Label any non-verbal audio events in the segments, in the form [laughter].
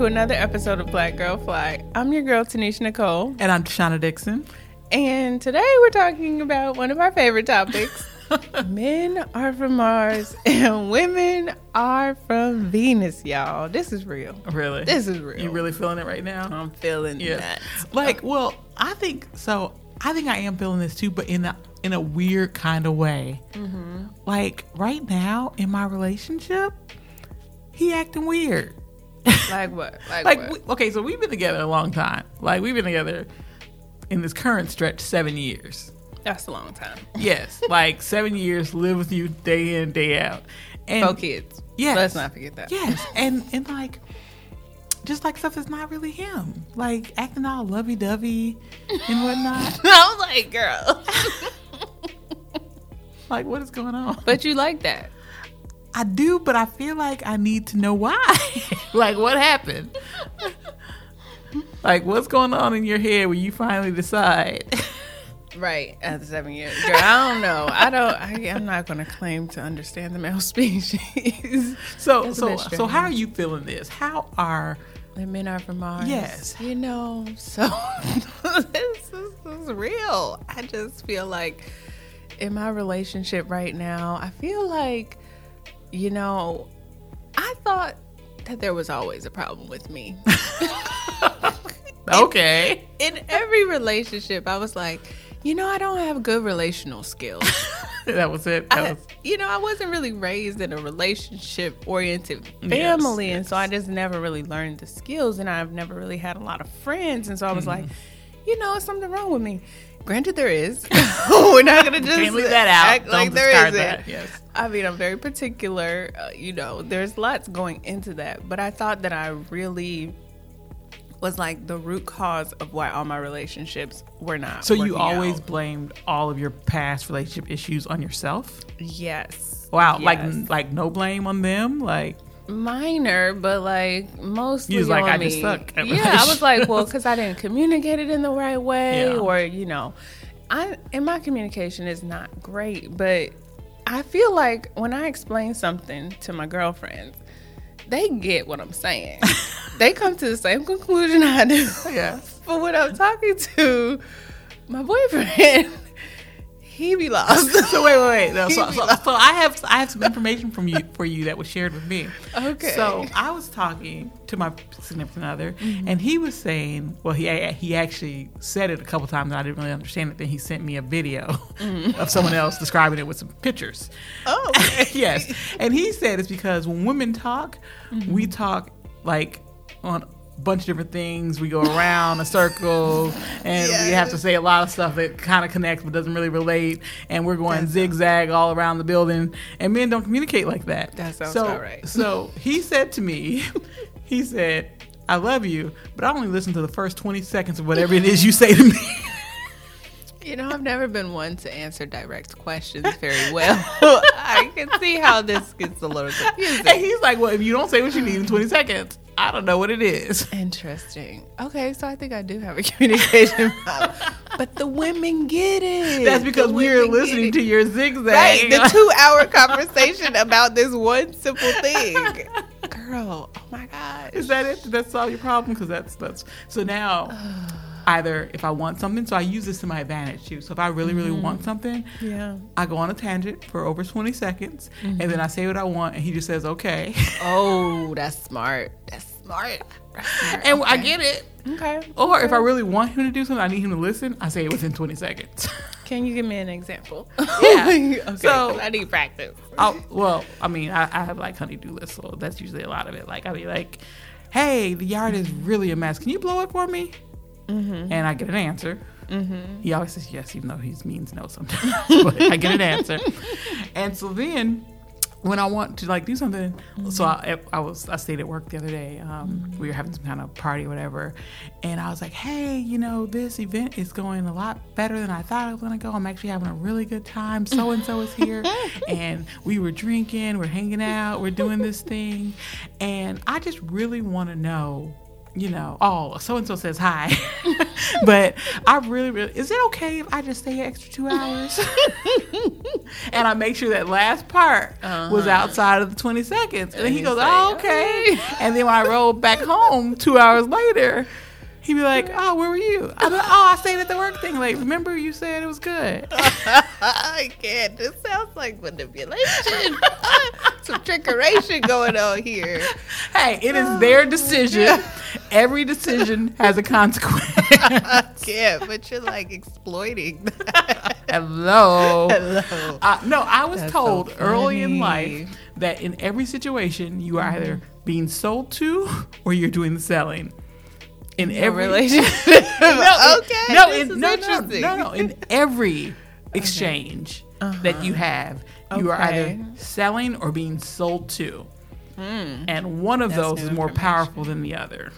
To another episode of Black Girl Fly. I'm your girl, Tanisha Nicole. And I'm Shauna Dixon. And today we're talking about one of our favorite topics [laughs] men are from Mars and women are from Venus, y'all. This is real. Really? This is real. You really feeling it right now? I'm feeling yeah. that. Like, well, I think so. I think I am feeling this too, but in a in a weird kind of way. Mm-hmm. Like right now in my relationship, he acting weird. Like what? Like, like what? we, okay, so we've been together a long time. Like we've been together in this current stretch seven years. That's a long time. Yes, [laughs] like seven years, live with you day in day out, and Four kids. Yes. Let's not forget that. Yes, [laughs] and and like just like stuff is not really him. Like acting all lovey dovey and whatnot. [laughs] I was like, girl. like what is going on? but you like that. I do, but I feel like I need to know why. [laughs] like what happened? like what's going on in your head when you finally decide? [laughs] Right, after seven years. Girl, I don't know. I don't. I, I'm not going to claim to understand the male [laughs] species. So That's so so how are you feeling this? How are The men are from Mars. Yes. You know, so this, is, this is real. I just feel like in my relationship right now, I feel like, you know, I thought that there was always a problem with me. [laughs] okay? in every relationship, I was like, you know, I don't have good relational skills. [laughs] that was it. That I- was you know, I wasn't really raised in a relationship oriented Yes, family. And so I just never really learned the skills. And I've never really had a lot of friends. And so I was like, Mm-hmm. you know, something wrong with me. Granted, there is. [laughs] We're not going to just can't leave that out. act Don't like there discard isn't. that. Yes. I mean, I'm very particular. Uh, you know, there's lots going into that. But I thought that I really was like the root cause of why all my relationships were not. So you always out. blamed all of your past relationship issues on yourself? Yes. Wow, Yes. like like no blame on them, like minor, but like mostly You was like, on I me. just suck at yeah, I was like, well, because I didn't communicate it in the right way, Yeah. or you know, I and my communication is not great, but I feel like when I explain something to my girlfriends, they get what I'm saying. [laughs] they come to the same conclusion I do. yeah. [laughs] But when I'm talking to my boyfriend, he be lost. [laughs] So wait, wait, wait. No, so, so, so I have I have some information from you for you that was shared with me. Okay. So I was talking to my significant other, Mm-hmm. and he was saying, well, he he actually said it a couple times, and I didn't really understand it. Then he sent me a video Mm-hmm. of someone else describing it with some pictures. oh, [laughs] yes, and he said it's because when women talk, we talk like on bunch of different things. We go around a circle, [laughs] and we have to say a lot of stuff that kind of connects but doesn't really relate. And we're going zigzag all around the building, and men don't communicate like that. That sounds so, about right. So he said to me, [laughs] he said. I love you, but I only listen to the first 20 seconds of whatever it is you say to me. [laughs] You know, I've never been one to answer direct questions very well. I can see how this gets a little and confusing. he's like, Well, if you don't say what you need in 20 seconds, I don't know what it is. Interesting. Okay, so I think I do have a [laughs] communication problem. But the women get it. That's because we're listening to your zigzag. Right, the two hour conversation about this one simple thing. Girl, oh my gosh. Is that it? Did that solve your problem? Because that's that's so now. Either if I want something, so I use this to my advantage too. So if I really, really mm-hmm. want something, Yeah. I go on a tangent for over 20 seconds, and then mm-hmm. I say what I want, and he just says okay, Oh, that's smart. That's smart. That's smart. and I get it. Okay. Or if I really want him to do something, I need him to listen. I say it within 20 seconds. [laughs] Can you give me an example? [laughs] Yeah. [laughs] okay. So- I need practice. Oh well, I mean, I, I have like honeydew list, so that's usually a lot of it. Like I'll be like, "Hey, the yard is really a mess. Can you blow it for me?" Mm-hmm. And I get an answer. He always says yes, even though he means no sometimes. [laughs] but I get an answer. And so then, when I want to like do something, so I, I was I stayed at work the other day. Um, We were having some kind of party or whatever, and I was like, "Hey, you know, this event is going a lot better than I thought it was gonna go. I'm actually having a really good time. So and so is here, [laughs] and we were drinking, we're hanging out, we're doing this thing, and I just really want to know." You know, oh, so and so says hi. [laughs] but I really, really, is it okay if I just stay an extra two hours? [laughs] and I make sure that last part was Uh-huh. outside of the 20 seconds. And then he goes, say, oh, okay. and then when I roll back home two hours later, he'd be like, oh, where were you? I'm like, oh, I stayed at the work thing. Like, remember you said it was good. [laughs] I can't. This sounds like manipulation. Some trickeration going on here. hey, it is their decision. Every decision has a consequence. [laughs] I can't, but you're like exploiting. Hello. Hello. Uh, no, I was That's so told early in life that in every situation you are either being sold to or you're doing the selling. In every relationship. [laughs] no, [laughs] okay. no, in, no, no, no, in every exchange uh-huh. that you have, you are either selling or being sold to, hmm. and one of That's those is more powerful than the other.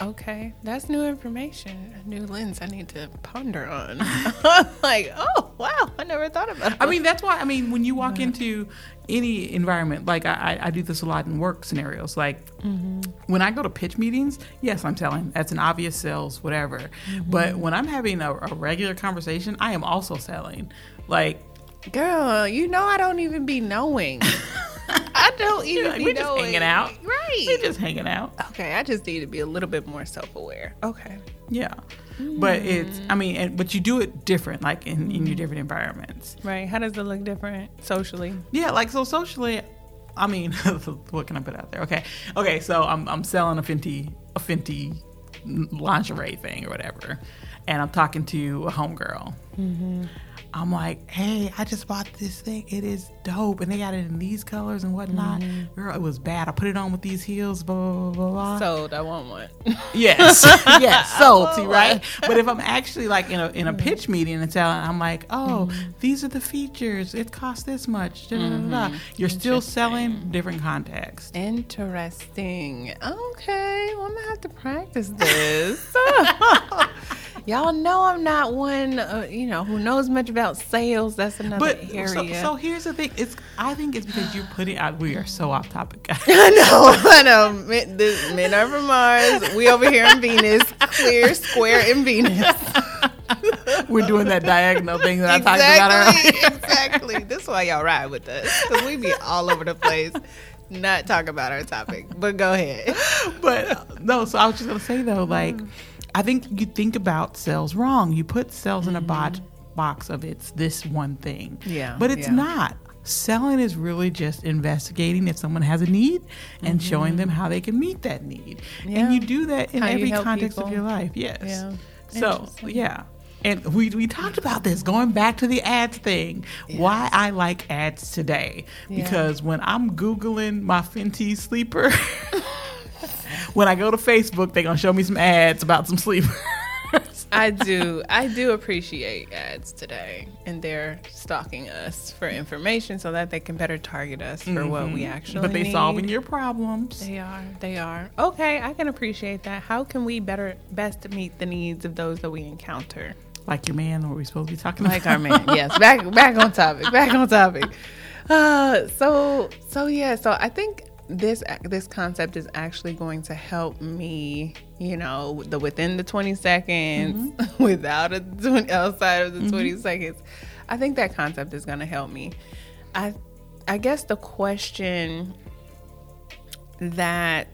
Okay, that's new information, a new lens I need to ponder on. [laughs] [laughs] like, oh wow, I never thought about. It. I mean, that's why. I mean, when you walk into any environment, like I, I, do this a lot in work scenarios. Like mm-hmm. when I go to pitch meetings, yes, I'm selling. That's an obvious sales, whatever. But mm-hmm. when I'm having a, a regular conversation, I am also selling. Like girl, you know I don't even be knowing. [laughs] I don't even like, be we're just hanging out. right? we're just hanging out. okay, I just need to be a little bit more self-aware. Okay, Yeah. But it's, I mean, and, but you do it different, like in, in your mm-hmm. different environments. right. How does it look different socially? Yeah, like so socially, I mean, [laughs] what can I put out there? Okay, okay, so I'm I'm selling a Fenty a Fenty lingerie thing or whatever, and I'm talking to a homegirl. Mm-hmm. I'm like, hey, I just bought this thing. It is dope, and they got it in these colors and whatnot. Mm-hmm. Girl, it was bad. I put it on with these heels. Blah blah blah blah. blah. Sold. I want one. [laughs] Yes, [laughs] yes, salty, right? But if I'm actually like in a in a mm-hmm. pitch meeting and telling, I'm like, oh, mm-hmm. these are the features. It costs this much. Da, da, da, da. You're still selling different context. Interesting. Okay, well, I'm gonna have to practice [laughs] this. Y'all know I'm not one, uh, you know, who knows much about sales. That's another But area. so, so here's the thing. It's I think it's because you're putting out. We are so off topic, guys. [laughs] I know, I know. Men, the, men are from Mars. We over here in Venus, clear, square in Venus. [laughs] We're doing that diagonal thing that I talked about Exactly, earlier. exactly. This is why y'all ride with us because we be all over the place, not talk about our topic. But go ahead. but no, so I was just gonna say though, like I think you think about sales wrong. You put sales in a bot box of it's this one thing. Yeah, But it's yeah. not. Selling is really just investigating if someone has a need and showing them how they can meet that need. Yeah. And you do that in How every context of your life. Yes. Yeah. So yeah. And we, we talked about this going back to the ads thing. Why I like ads today. Yeah. Because when I'm Googling my Fenty sleeper, [laughs] when I go to Facebook, they're gonna show me some ads about some [laughs] sleepers. I do. I do appreciate ads today, and they're stalking us for information so that they can better target us for what we actually. Mm-hmm. but they need. solving your problems. They are. They are. Okay, I can appreciate that. How can we better best meet the needs of those that we encounter? Like your man, what we supposed to be talking Like about. our man. Yes. Back back on topic. Back on topic. [laughs] Uh, so so yeah. So I think this this concept is actually going to help me. You know, the within the twenty seconds, mm-hmm. [laughs] without a 20, outside of the mm-hmm. twenty seconds. I think that concept is going to help me. I I guess the question that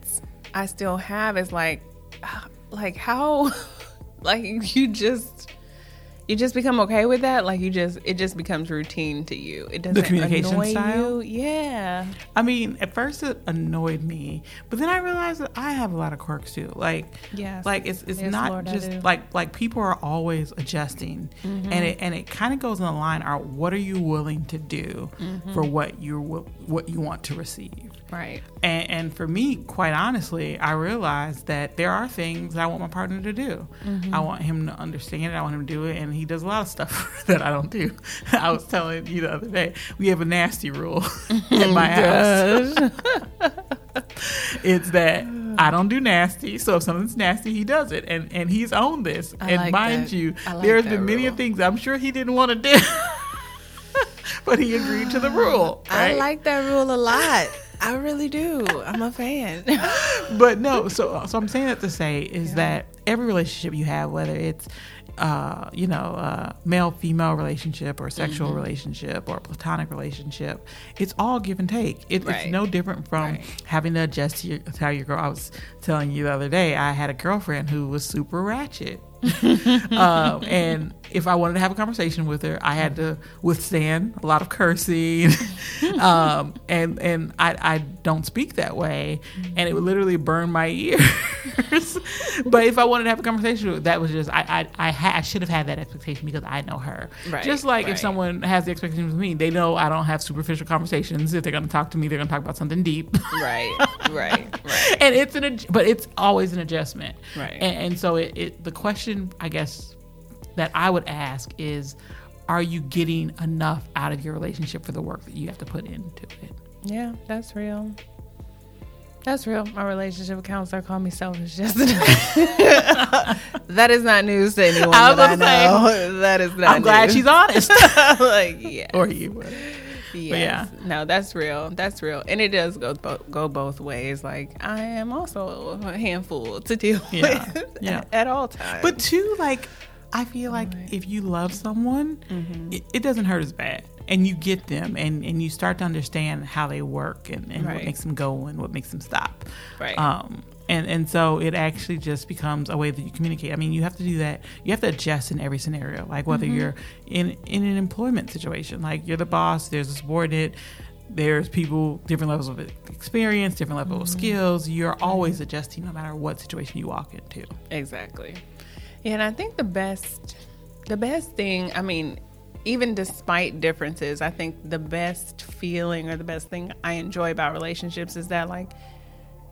I still have is like, [sighs] like how, [laughs] like you just, you just become okay with that. Like you just, it just becomes routine to you. It doesn't the communication annoy style? you. Yeah. I mean, at first it annoyed me, but then I realized that I have a lot of quirks too. Like, Yes. like it's it's Yes, not Lord, just like like people are always adjusting, Mm-hmm. and it and it kind of goes in the line. Are what are you willing to do Mm-hmm. for what you what you want to receive? Right. And, and for me, quite honestly, I realized that there are things that I want my partner to do. Mm-hmm. I want him to understand it. I want him to do it, and he does a lot of stuff [laughs] that I don't do. I was telling you the other day, we have a nasty rule [laughs] in my [laughs] house. it's that I don't do nasty. So if something's nasty, he does it, and and he's owned this. I and like mind that. you, like there's been many rule. things I'm sure he didn't want to do. But he agreed to the rule. I like that rule a lot. I really do. I'm a fan. but no, so so I'm saying that to say is yeah. that every relationship you have, whether it's uh, you know, uh, male female relationship or sexual mm-hmm. relationship or platonic relationship, it's all give and take. It, right. It's no different from right. having to adjust to, your, to how your girl. I was telling you the other day, I had a girlfriend who was super ratchet. [laughs] um, and if I wanted to have a conversation with her, I had to withstand a lot of cursing, [laughs] um, and and I, I don't speak that way, and it would mm-hmm. literally burn my [laughs] ears. but if I wanted to have a conversation, that was just I I I, ha- I should have had that expectation because I know her. Right, just like right. if someone has the expectation with me, they know I don't have superficial conversations. If they're going to talk to me, they're going to talk about something deep. right, [laughs] right, right. And it's an but it's always an adjustment. Right. And, and so it, it the question I guess that I would ask is are you getting enough out of your relationship for the work that you have to put into it? Yeah, that's real. That's real. My relationship counselor called me selfish yesterday. [laughs] that is not news to anyone I that I know. Say, [laughs] that is not. I'm news. glad she's honest. [laughs] like yeah, or you. Yes. Yeah. No, that's real. That's real, and it does go bo- go both ways. Like I am also a handful to deal yeah. with yeah. At, at all times. But too, like I feel like right. if you love someone, mm-hmm. it, it, doesn't hurt as bad. And you get them and, and you start to understand how they work and, and right. what makes them go and what makes them stop. Right. Um, and, and so it actually just becomes a way that you communicate. I mean, you have to do that. You have to adjust in every scenario. Like whether mm-hmm. you're in, in an employment situation, like you're the boss, there's a subordinate, there's people different levels of experience different levels mm-hmm. of skills you're always adjusting no matter what situation you walk into exactly and I think the best the best thing, I mean, even despite differences, I think the best feeling or the best thing I enjoy about relationships is that like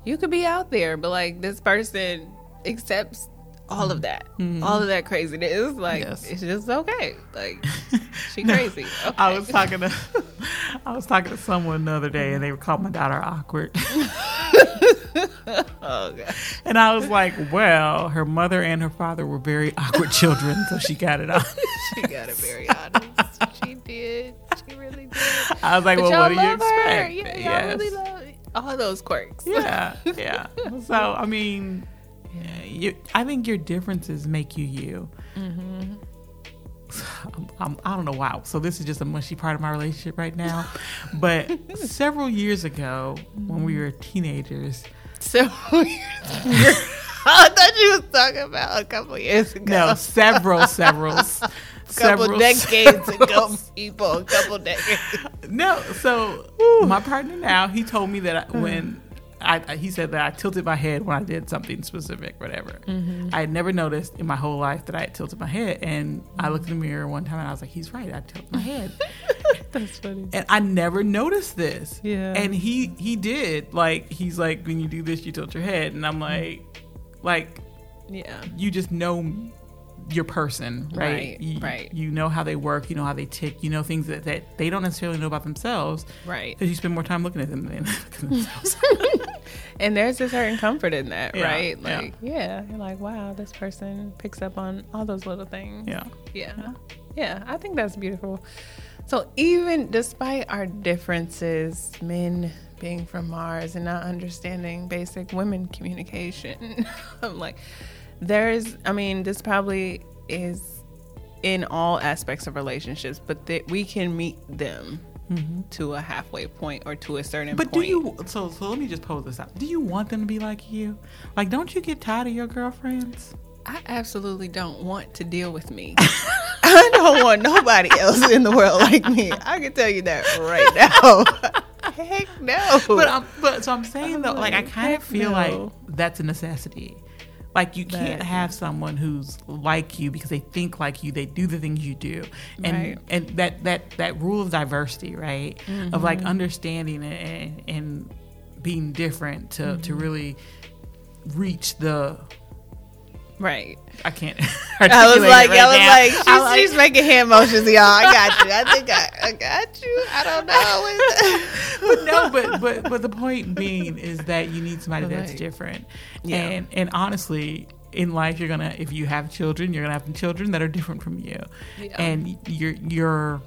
you could be out there, but like this person accepts all of that, mm-hmm. all of that craziness. Like yes. it's just okay. Like she [laughs] crazy. Okay. I was talking to [laughs] I was talking to someone the other day, and they called my daughter awkward. [laughs] oh. [laughs] And I was like, well, her mother and her father were very awkward children, so she got it on. [laughs] she got it very honest. She did. She really did. I was like, but well, what do you expect? Yeah, yes. really love all those quirks. Yeah, yeah. [laughs] So I mean you, I think your differences make you you. Mm-hmm. [sighs] I'm, I do not know why. So this is just a mushy part of my relationship right now. But several years ago, when we were teenagers, [laughs] several years. [laughs] I thought you was talking about a couple years ago. No, several, several, [laughs] couple several decades ago, people. A couple decades. No, so my partner now, he told me that when I, he said that I tilted my head when I did something specific, whatever. Mm-hmm. I had never noticed in my whole life that I had tilted my head, and I looked in the mirror one time and I was like, "He's right, I tilted my head." [laughs] That's funny. And I never noticed this. Yeah. And he he did like he's like when you do this, you tilt your head, and I'm like, like, yeah, you just know your person, right? Right. You, right. you know how they work, you know how they tick, you know things that, that they don't necessarily know about themselves. Right. Because you spend more time looking at them than [laughs] themselves. [laughs] and there's a certain comfort in that, yeah, right? Like, yeah. yeah, you're like, wow, this person picks up on all those little things. Yeah. Yeah. Yeah. yeah I think that's beautiful. So even despite our differences, men being from Mars and not understanding basic women communication, [laughs] I'm like, there's i mean this probably is in all aspects of relationships but that we can meet them mm-hmm. to a halfway point or to a certain but point. do you so so let me just pose this out do you want them to be like you like don't you get tired of your girlfriends I absolutely don't want to deal with me. [laughs] I don't want nobody else in the world like me. I can tell you that right now. [laughs] Heck no. But I'm, but so I'm saying though, like, like I kind of feel no. like that's a necessity. Like you can't have someone who's like you because they think like you, they do the things you do, and right. and that that that rule of diversity, right? Mm-hmm. Of like mm-hmm. understanding and, and being different to mm-hmm. to really reach the Right. I can't. [laughs] I was like, right I was like, she's, like, she's, making hand motions, y'all. I got you. I think I, I got you. I don't know. [laughs] [laughs] but no, but but but the point being is that you need somebody right. that's different. Yeah. And and honestly, in life, you're gonna if you have children, you're gonna have children that are different from you, yeah. and you're you're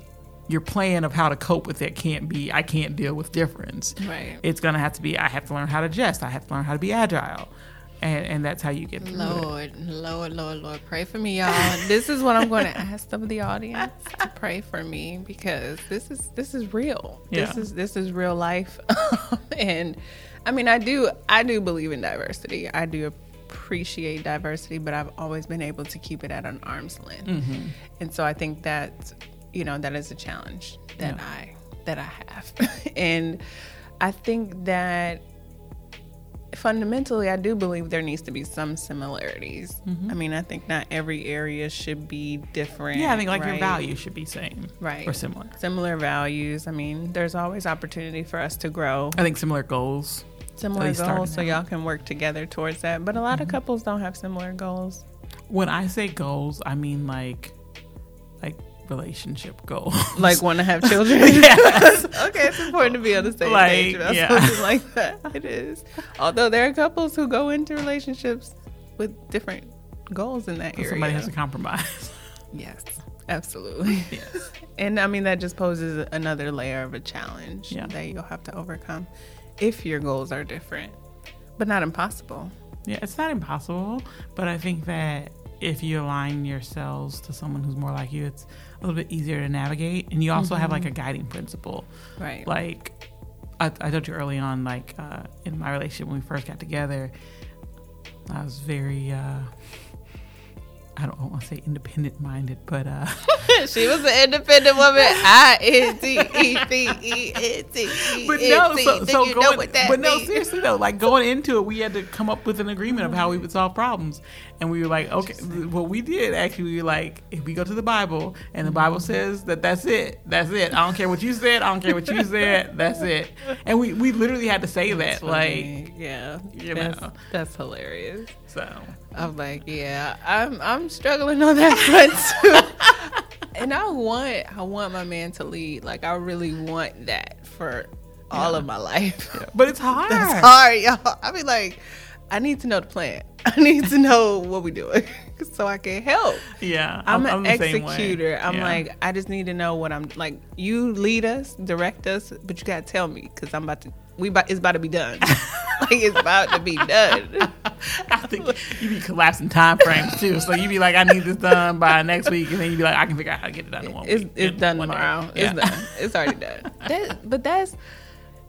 your plan of how to cope with it can't be I can't deal with difference. Right. It's gonna have to be I have to learn how to adjust. I have to learn how to be agile. And, and that's how you get through it. Lord, Lord, Lord, Lord, pray for me, y'all. this is what I'm going [laughs] to ask some of the audience to pray for me because this is this is real. This is this is real life, [laughs] and I mean, I do I do believe in diversity. I do appreciate diversity, but I've always been able to keep it at an arm's length, Mm-hmm. and so I think that you know that is a challenge that Yeah. I that I have, [laughs] and I think that fundamentally, I do believe there needs to be some similarities. I mean, I think not every area should be different. Mm-hmm. Yeah, I think like your right? values should be same. Right. Or similar. Similar values. I mean, there's always opportunity for us to grow. I think similar goals. Similar goals, so out. y'all can work together towards that. But a lot of couples don't have similar goals. When I say goals, I mean like like relationship goals. Like want to have [laughs] children. Yes. [laughs] okay, it's important to be on the same Like, page about yeah. something like that. [laughs] It is. Although there are couples who go into relationships with different goals in that area. Somebody has to compromise. Yes, absolutely. yes. And I mean, that just poses another layer of a challenge Yeah. that you'll have to overcome if your goals are different, but not impossible. Yeah, it's not impossible, but I think that if you align yourselves to someone who's more like you, it's a little bit easier to navigate. And you also have like a guiding principle. Right. Like I, I told you early on, like uh, in my relationship when we first got together, I was very, uh, I don't want to say independent minded, but uh, [laughs] she was an independent woman. [laughs] I N T E P E N T E but no, so, so going, know what that but no, means? seriously though, like going into it, we had to come up with an agreement of how we would solve problems, and we were like, okay, what we did actually, we were like, if we go to the Bible and the Bible says that that's it, that's it. I don't care what you said, I don't care what you said, that's it. And we we literally had to say that, like, yeah, you that's, know. that's hilarious. so. I'm like, yeah, I'm I'm struggling on that [laughs] front too. and I want I want my man to lead. Like I really want that for all of my life. [laughs] But it's hard. It's hard, y'all. I mean, like, I need to know the plan. [laughs] I need to know what we're doing so I can help. Yeah, I'm, an same way. executor. I'm Yeah. like, I just need to know what I'm like. You lead us, direct us, but you gotta tell me because I'm about to. We about, it's about to be done. like it's about to be done. [laughs] I think you be collapsing time frames too. So you be like, I need this done by next week, and then you be like, I can figure out how to get it done in one It's week. it's in done one day. tomorrow. Yeah. It's done. It's already done. [laughs] That, but that's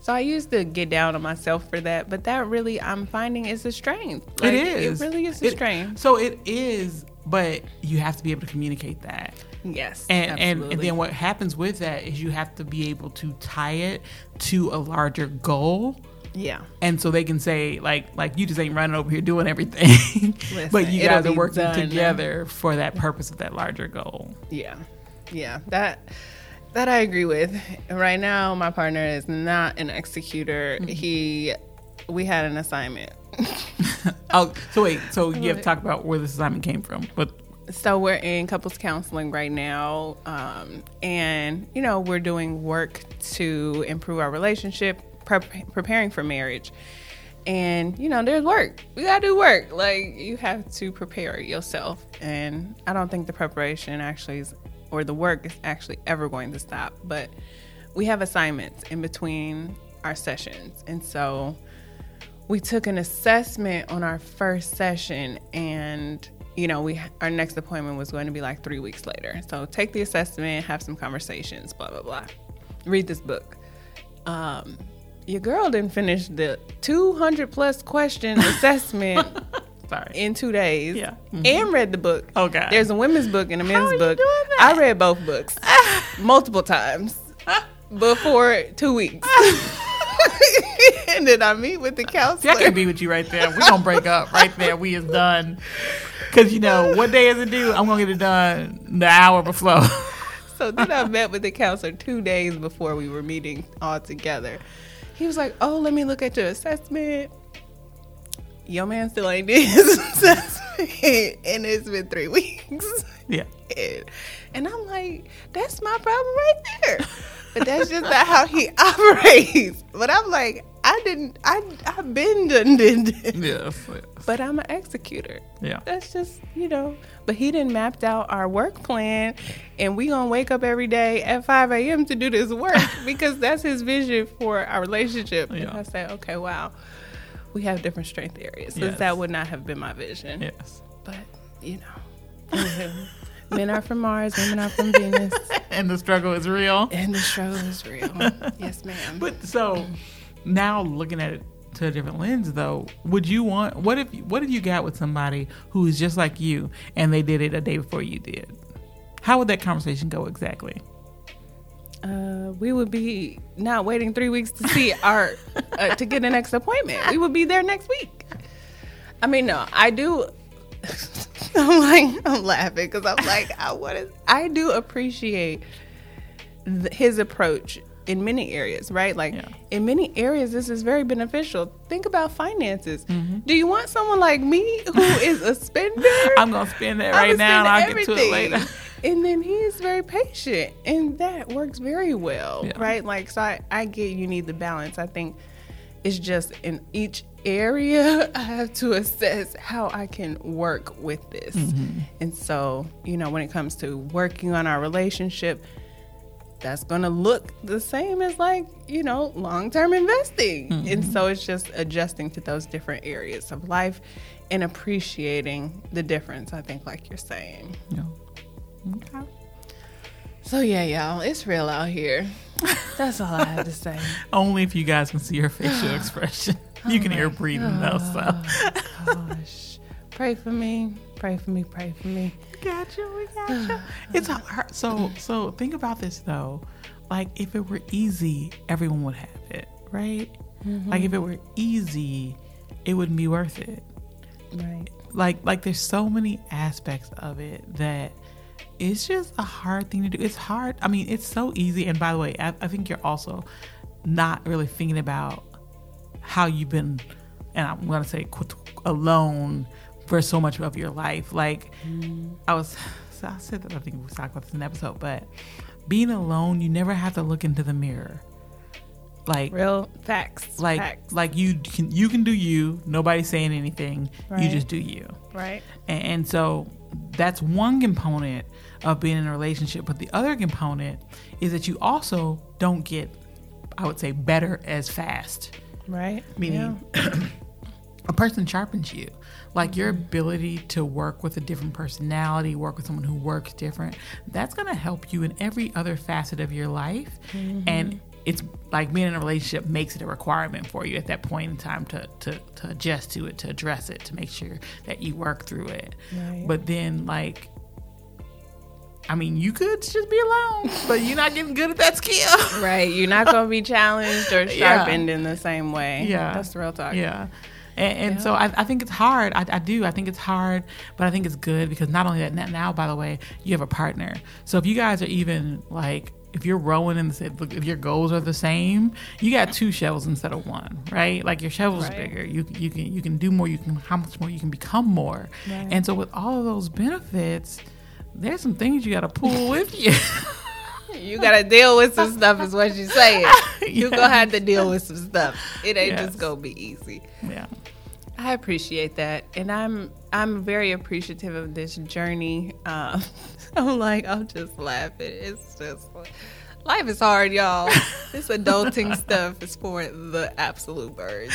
so I used to get down on myself for that, but that really I'm finding is a strength. Like, it is. It really is a It- strength. So it is, but you have to be able to communicate that. Yes. And, and and then what happens with that is you have to be able to tie it to a larger goal. Yeah. And so they can say like like you just ain't running over here doing everything, [laughs] but you guys are working done. together for that purpose of that larger goal. Yeah. Yeah. That that I agree with. Right now my partner is not an executor. Mm-hmm. He we had an assignment. [laughs] Oh, so wait, so you have to talk about where this assignment came from, but So we're in couples counseling right now, um, and you know we're doing work to improve our relationship, prep preparing for marriage. And you know, there's work. We gotta do work. Like you have to prepare yourself, and I don't think the preparation actually is, or the work is actually ever going to stop. But we have assignments in between our sessions, and so we took an assessment on our first session and you know we our next appointment was going to be like three weeks later so take the assessment have some conversations blah blah blah read this book um your girl didn't finish the 200 plus question [laughs] assessment sorry. in two days Yeah. and mm-hmm. read the book Oh, God. there's a women's book and a men's book i read both books [laughs] multiple times before two weeks [laughs] and then i meet with the counselor. See, I can be with you right there. We gonna break up right there. We is done. Cause you know what day is it due? I'm gonna get it done the hour before. So then I met with the counselor two days before we were meeting all together. He was like, "Oh, let me look at your assessment." Your man still ain't did his [laughs] assessment, and it's been three weeks. yeah. And, [laughs] and I'm like, "That's my problem right there." But that's just not how he [laughs] operates. But I'm like, I didn't. I I've been done did. Yes. yes. But I'm an executor. Yeah. That's just you know. But he didn't mapped out our work plan, and we gonna wake up every day at 5 a.m. to do this work [laughs] because that's his vision for our relationship. And Yeah. I say, okay, wow, we have different strength areas. Yes. that would not have been my vision. Yes. But you know, men are from Mars, women are from Venus, [laughs] And the struggle is real. and the struggle is real. [laughs] yes, ma'am. But so now looking at it to a different lens though, would you want what if what if you got with somebody who is just like you and they did it a day before you did? How would that conversation go exactly? Uh, we would be not waiting three weeks to see [laughs] our uh, to get the next appointment. We would be there next week. I mean, no, I do. [laughs] I'm like, I'm laughing because I'm like, I want to. I do appreciate th- his approach in many areas, right? Like Yeah. in many areas, this is very beneficial. Think about finances. Do you want someone like me who [laughs] is a spender? I'm gonna spend that right now and I'll get to it later. [laughs] And then he is very patient, and that works very well, Yeah. right? Like, so I, I get you need the balance. I think it's just in each area, [laughs] I have to assess how I can work with this. Mm-hmm. And so, you know, when it comes to working on our relationship, that's going to look the same as like, you know, long term investing. Mm-hmm. And so it's just adjusting to those different areas of life and appreciating the difference, I think, like you're saying. Yeah. Okay. So, yeah, y'all, it's real out here. That's all I have to say. [laughs] Only if you guys can see her facial [sighs] expression. You can hear her breathing though, so Gosh. Pray for me. Pray for me. Pray for me. Got you. we got you. [sighs] it's hard. So, so think about this though. Like, if it were easy, everyone would have it, right? Mm-hmm. Like, if it were easy, it wouldn't be worth it. Right. Like, like there's so many aspects of it that it's just a hard thing to do. It's hard. I mean, it's so easy. And by the way, I, I think you're also not really thinking about how you've been, and I'm gonna say alone for so much of your life. Like I was, so [sighs] I said that I think we talked about this in an episode, but being alone, you never have to look into the mirror. Like Real facts. like facts. like you can you can do you. Nobody's saying anything. You just do you. right. And, and so that's one component of being in a relationship. But the other component is that you also don't get, I would say, better as fast. Right. Meaning, [clears throat] a person sharpens you. Like your ability to work with a different personality, work with someone who works different, that's going to help you in every other facet of your life. And mm-hmm. it's like being in a relationship makes it a requirement for you at that point in time to, to, to adjust to it, to address it, to make sure that you work through it. Right. But then, like, I mean, you could just be alone, but you're not getting good at that skill. Right. You're not going to be challenged or [laughs] Yeah. sharpened in the same way. Yeah. That's the real talk. Yeah. And, and so I, I think it's hard. I, I do. I think it's hard, but I think it's good because not only that, now, by the way, you have a partner. So if you guys are even like, if you're rowing in the if your goals are the same, you got two shovels instead of one, right? Like your shovel's Right. bigger. You you can you can do more. You can how much more you can become more. Right. And so with all of those benefits, there's some things you got to pull with you. [laughs] You got to deal with some stuff, is what you're saying. [laughs] You're to have to deal with some stuff. It ain't Yes. just going to be easy. yeah. I appreciate that, and I'm I'm very appreciative of this journey. Um, [laughs] I'm like I'm just laughing. It's just life is hard, y'all. This adulting [laughs] stuff is for the absolute birds.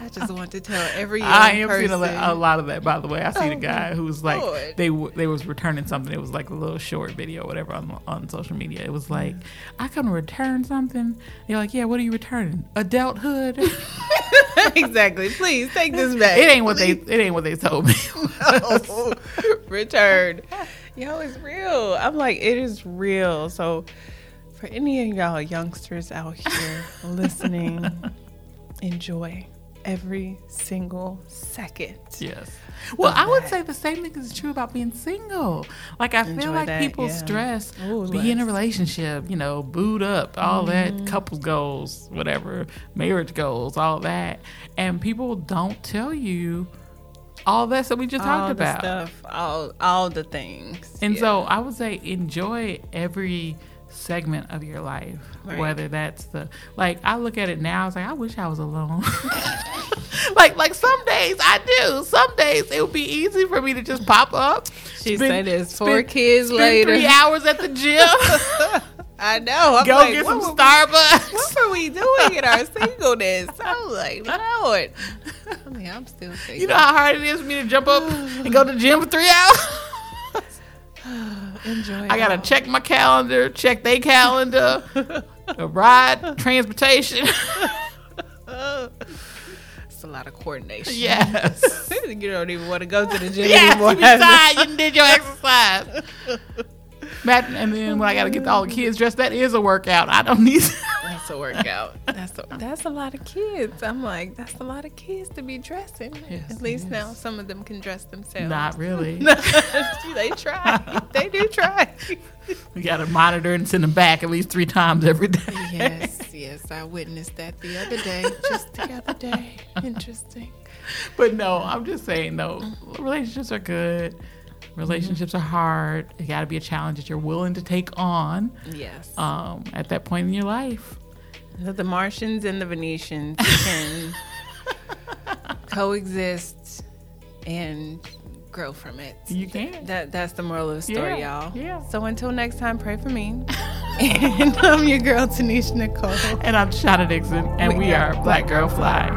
I just want to tell every young I am person. seeing a, lot of that, by the way. I seen Oh, a guy who was like, Lord. they they was returning something. It was like a little short video, or whatever, on on social media. It was like, I to return something. They're like, yeah, what are you returning? Adulthood. [laughs] exactly. Please take this back. It ain't what they it ain't what they told me. [laughs] no. Return. Yo, it's real. I'm like, it is real. So, for any of y'all youngsters out here [laughs] listening, enjoy every single second. yes. Well, I would that. say the same thing is true about being single. Like I feel Enjoy like that, people yeah. stress Ooh, be in a relationship, you know, boot up, all Mm-hmm. that, couples goals, whatever, marriage goals, all that, and people don't tell you all that that we just all talked the about. stuff, all all the things. And Yeah. so I would say enjoy every segment of your life. Right. Whether that's the like I look at it now, it's like I wish I was alone. [laughs] like like some days I do. Some days it would be easy for me to just pop up. She spend- said it's four spend- kids spend later. Three hours at the gym. [laughs] I know. I'm go like, get some we- Starbucks. What were we doing in our singleness? I'm like, Lord. I mean, I'm still single. You know how hard it is for me to jump up and go to the gym for three hours? [sighs] [laughs] enjoy. I gotta check my calendar, check their calendar, [laughs] a ride, transportation. [laughs] It's a lot of coordination. yes. [laughs] you don't even want to go to the gym Yes, anymore. you tired. You did your exercise. Imagine, and then when I gotta get all the kids dressed, that is a workout. I don't need. [laughs] That's a workout. That's a, that's a lot of kids. I'm like, that's a lot of kids to be dressing. Yes, At least is. now some of them can dress themselves. Not really. [laughs] they try. They do try. We gotta monitor and send them back at least three times every day. yes, yes. I witnessed that the other day. Just the other day. Interesting. But no, I'm just saying though, relationships are good. Relationships are hard. It got to be a challenge that you're willing to take on Yes. um, at that point in your life. That the Martians and the Venetians [laughs] can coexist and grow from it. You can. That that's the moral of the story, Yeah, y'all. yeah. So until next time, pray for me. [laughs] and I'm your girl Tanisha Nicole. And I'm Shauna Dixon, and We we are are Black Girl Fly.